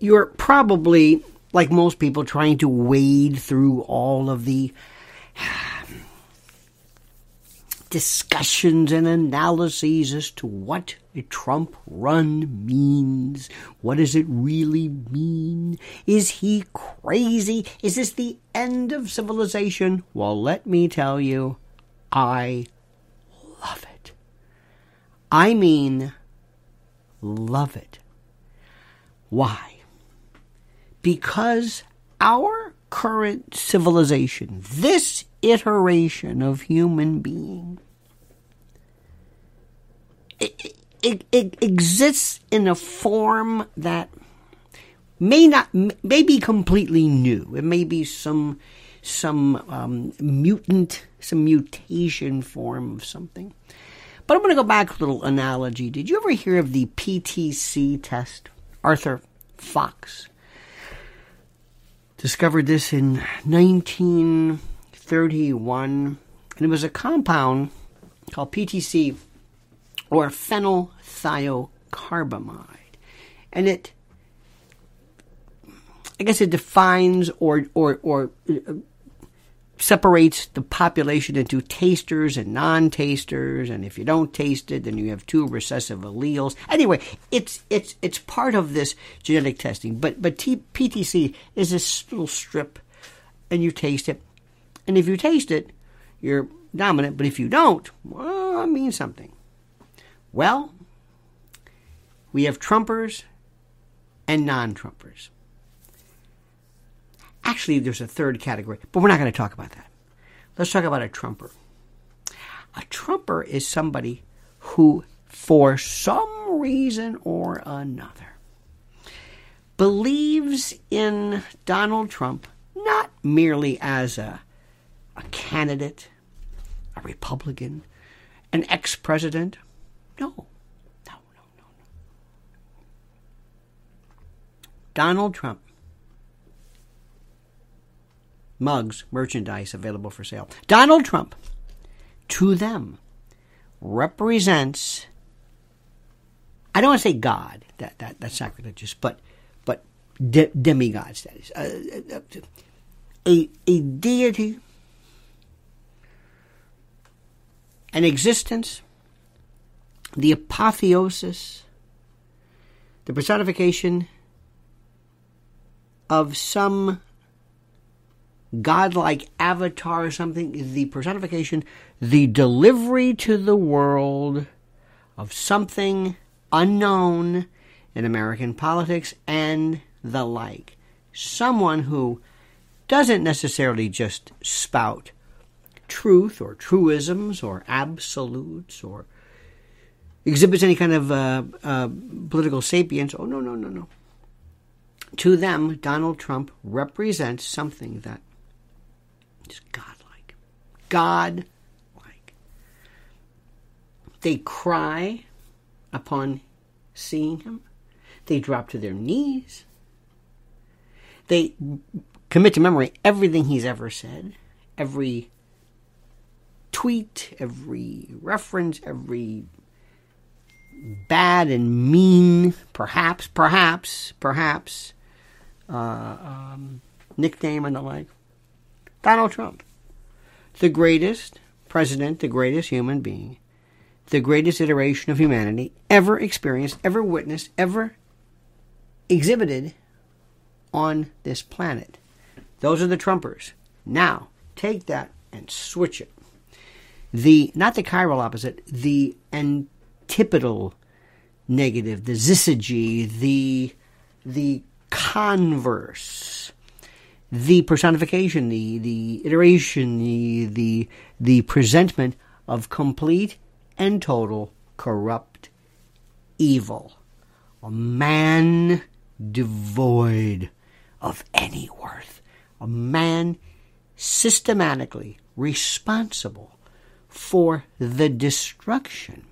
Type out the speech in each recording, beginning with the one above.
you're probably, like most people, trying to wade through all of the discussions and analyses as to what a Trump run means. What does it really mean? Is he crazy? Is this the end of civilization? Well, let me tell you, I love it. I mean, love it. Why? Because our current civilization, this iteration of human being, it, it, exists in a form that may not may be completely new. It may be some some um, mutant, some mutation form of something. But I'm going to go back a little analogy. Did you ever hear of the PTC test? Arthur Fox discovered this in 1931, and it was a compound called PTC or phenylthiocarbamide. And it, I guess it defines or, or, or uh, separates the population into tasters and non-tasters and if you don't taste it then you have two recessive alleles. Anyway it's it's it's part of this genetic testing but but T- ptc is this little strip and you taste it. And if you taste it you're dominant but if you don't well it means something. Well we have trumpers and non-trumpers Actually, there's a third category, but we're not going to talk about that. Let's talk about a trumper. A trumper is somebody who, for some reason or another, believes in Donald Trump not merely as a, a candidate, a Republican, an ex president. No, no, no, no, no. Donald Trump mugs, merchandise available for sale. Donald Trump, to them, represents. I don't want to say God. That that that's sacrilegious, but but de- demigods. That is uh, uh, a a deity, an existence, the apotheosis, the personification of some godlike avatar or something, the personification, the delivery to the world of something unknown in American politics and the like. Someone who doesn't necessarily just spout truth or truisms or absolutes or exhibits any kind of uh, uh, political sapience. Oh, no, no, no, no. To them, Donald Trump represents something that just godlike. God-like. They cry upon seeing him. They drop to their knees. They commit to memory everything he's ever said, every tweet, every reference, every bad and mean, perhaps, perhaps, perhaps, uh, um, nickname and the like. Donald Trump, the greatest president, the greatest human being, the greatest iteration of humanity ever experienced, ever witnessed, ever exhibited on this planet. Those are the Trumpers. Now, take that and switch it. The not the chiral opposite, the antipodal negative, the syzygy, the the converse the personification, the, the iteration, the, the, the presentment of complete and total corrupt evil. A man devoid of any worth. A man systematically responsible for the destruction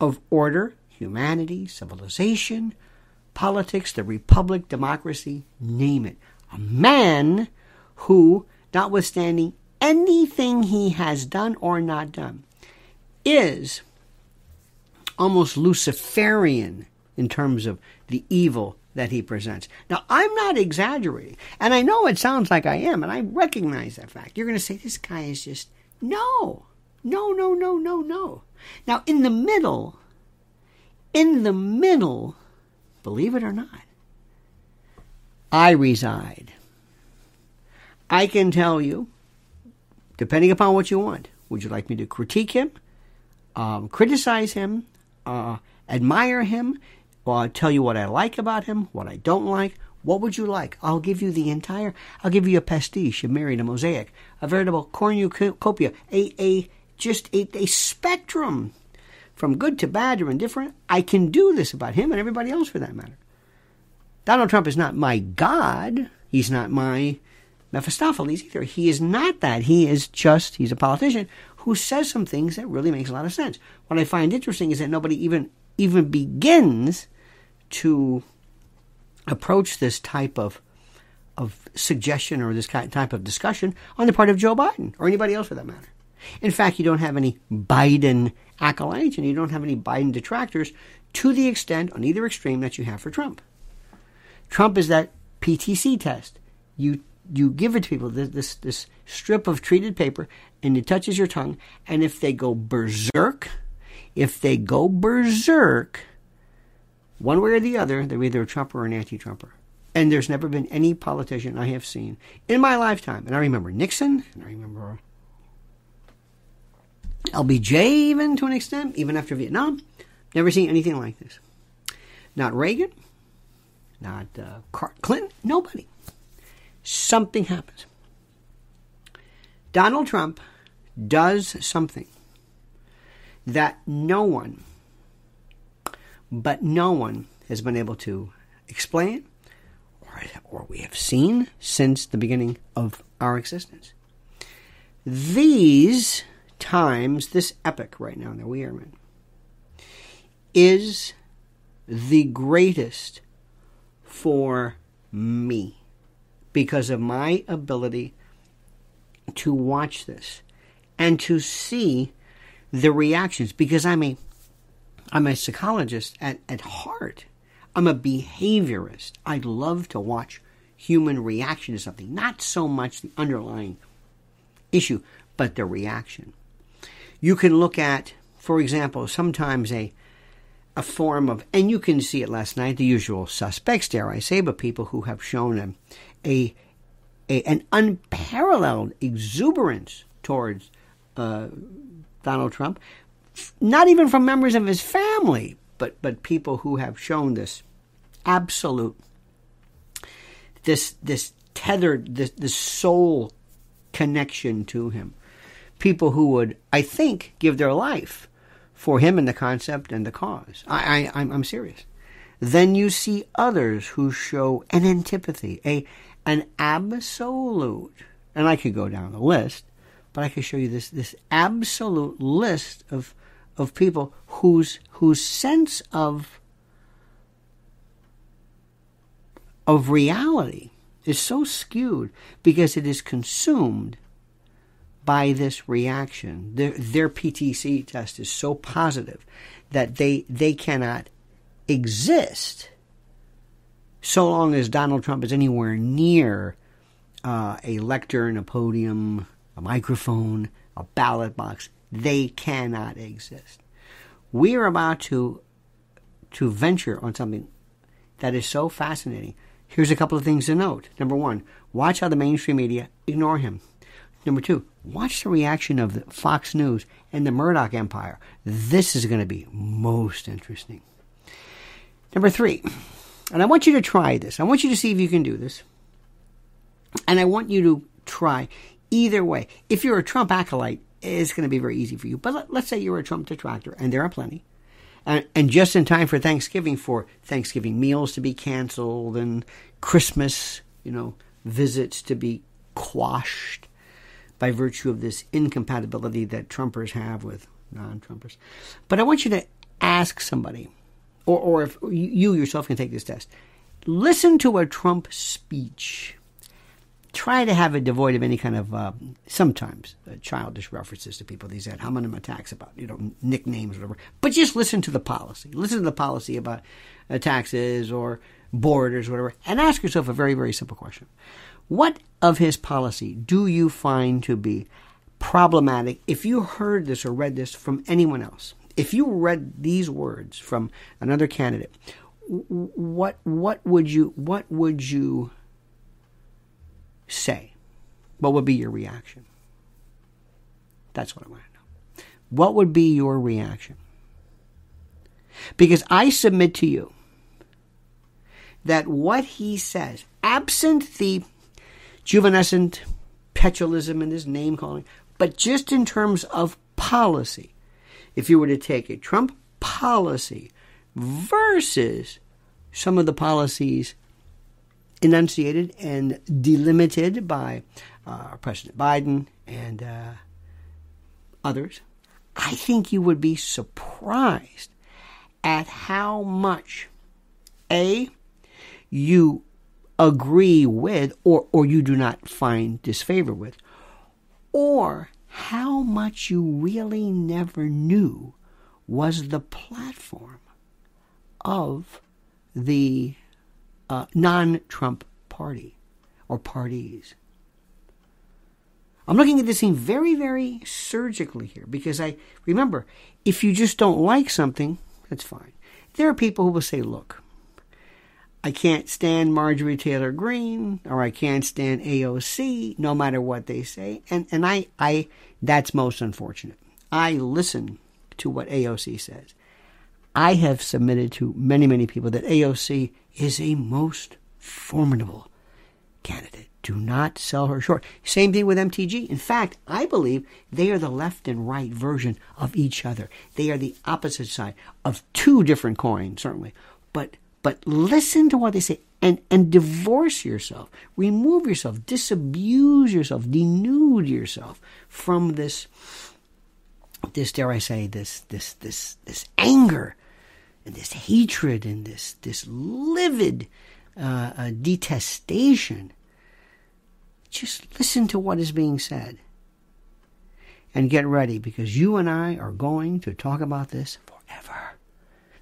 of order, humanity, civilization, politics, the republic, democracy, name it a man who, notwithstanding anything he has done or not done, is almost Luciferian in terms of the evil that he presents. Now, I'm not exaggerating, and I know it sounds like I am, and I recognize that fact. You're going to say, this guy is just, no, no, no, no, no, no. Now, in the middle, in the middle, believe it or not, I reside. I can tell you, depending upon what you want, would you like me to critique him, um, criticize him, uh, admire him, or tell you what I like about him, what I don't like? What would you like? I'll give you the entire, I'll give you a pastiche, a myriad, a mosaic, a veritable cornucopia, a, a just a, a spectrum from good to bad or indifferent. I can do this about him and everybody else for that matter. Donald Trump is not my God. He's not my Mephistopheles either. He is not that. He is just, he's a politician who says some things that really makes a lot of sense. What I find interesting is that nobody even even begins to approach this type of of suggestion or this type of discussion on the part of Joe Biden or anybody else for that matter. In fact, you don't have any Biden acolytes and you don't have any Biden detractors to the extent on either extreme that you have for Trump. Trump is that PTC test. You you give it to people this, this this strip of treated paper and it touches your tongue and if they go berserk if they go berserk one way or the other they're either a trumper or an anti-trumper and there's never been any politician i have seen in my lifetime and i remember nixon and i remember lbj even to an extent even after vietnam never seen anything like this not reagan not uh, clinton nobody something happens. Donald Trump does something that no one, but no one has been able to explain or, or we have seen since the beginning of our existence. These times, this epoch right now that we are in, is the greatest for me because of my ability to watch this and to see the reactions because I'm a I'm a psychologist at, at heart. I'm a behaviorist. I love to watch human reaction to something, not so much the underlying issue, but the reaction. You can look at, for example, sometimes a a form of, and you can see it last night, the usual suspects, dare I say, but people who have shown a, a, a an unparalleled exuberance towards uh, Donald Trump, not even from members of his family, but but people who have shown this absolute this this tethered this this soul connection to him. People who would, I think, give their life for him and the concept and the cause. I, I I'm, I'm serious. Then you see others who show an antipathy, a an absolute, and I could go down the list, but I could show you this this absolute list of of people whose whose sense of of reality is so skewed because it is consumed by this reaction. Their, their PTC test is so positive that they they cannot exist so long as Donald Trump is anywhere near uh, a lectern, a podium, a microphone, a ballot box, they cannot exist. We are about to to venture on something that is so fascinating. Here's a couple of things to note. Number one, watch how the mainstream media ignore him. Number two, watch the reaction of Fox News and the Murdoch Empire. This is going to be most interesting. Number three, and I want you to try this. I want you to see if you can do this. And I want you to try either way. If you're a Trump acolyte, it's going to be very easy for you. But let, us say you're a Trump detractor, and there are plenty. And, and just in time for Thanksgiving, for Thanksgiving meals to be canceled and Christmas, you know, visits to be quashed by virtue of this incompatibility that Trumpers have with non Trumpers. But I want you to ask somebody or, or if you yourself can take this test, listen to a Trump speech. Try to have it devoid of any kind of uh, sometimes uh, childish references to people. These ad hominem attacks about you know nicknames, whatever. But just listen to the policy. Listen to the policy about uh, taxes or borders, whatever, and ask yourself a very, very simple question. What of his policy do you find to be problematic if you heard this or read this from anyone else? If you read these words from another candidate, what what would you what would you say? What would be your reaction? That's what I want to know. What would be your reaction? Because I submit to you that what he says, absent the juvenescent petulism and his name calling, but just in terms of policy, if you were to take a Trump policy versus some of the policies enunciated and delimited by uh, President Biden and uh, others, I think you would be surprised at how much A, you agree with or, or you do not find disfavor with, or how much you really never knew was the platform of the uh, non Trump party or parties. I'm looking at this thing very, very surgically here because I remember if you just don't like something, that's fine. There are people who will say, look, I can't stand Marjorie Taylor Greene or I can't stand AOC, no matter what they say. And, and I, I, that's most unfortunate. I listen to what AOC says. I have submitted to many, many people that AOC is a most formidable candidate. Do not sell her short. Same thing with MTG. In fact, I believe they are the left and right version of each other. They are the opposite side of two different coins, certainly. But but listen to what they say and, and divorce yourself. Remove yourself, disabuse yourself, denude yourself from this this dare I say, this this this this anger and this hatred and this this livid uh, uh, detestation just listen to what is being said and get ready because you and I are going to talk about this forever.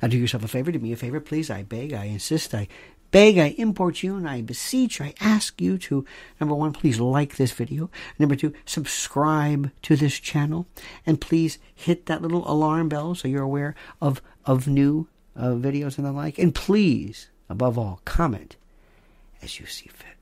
Now, do yourself a favor, do me a favor, please. I beg, I insist, I beg, I import you, and I beseech, I ask you to, number one, please like this video. Number two, subscribe to this channel. And please hit that little alarm bell so you're aware of, of new uh, videos and the like. And please, above all, comment as you see fit.